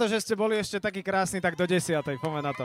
To, že ste boli ešte taký krásny, tak do desiatej, poďme na to.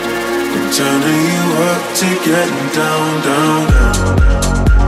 turning you up to getting down, down, down. down.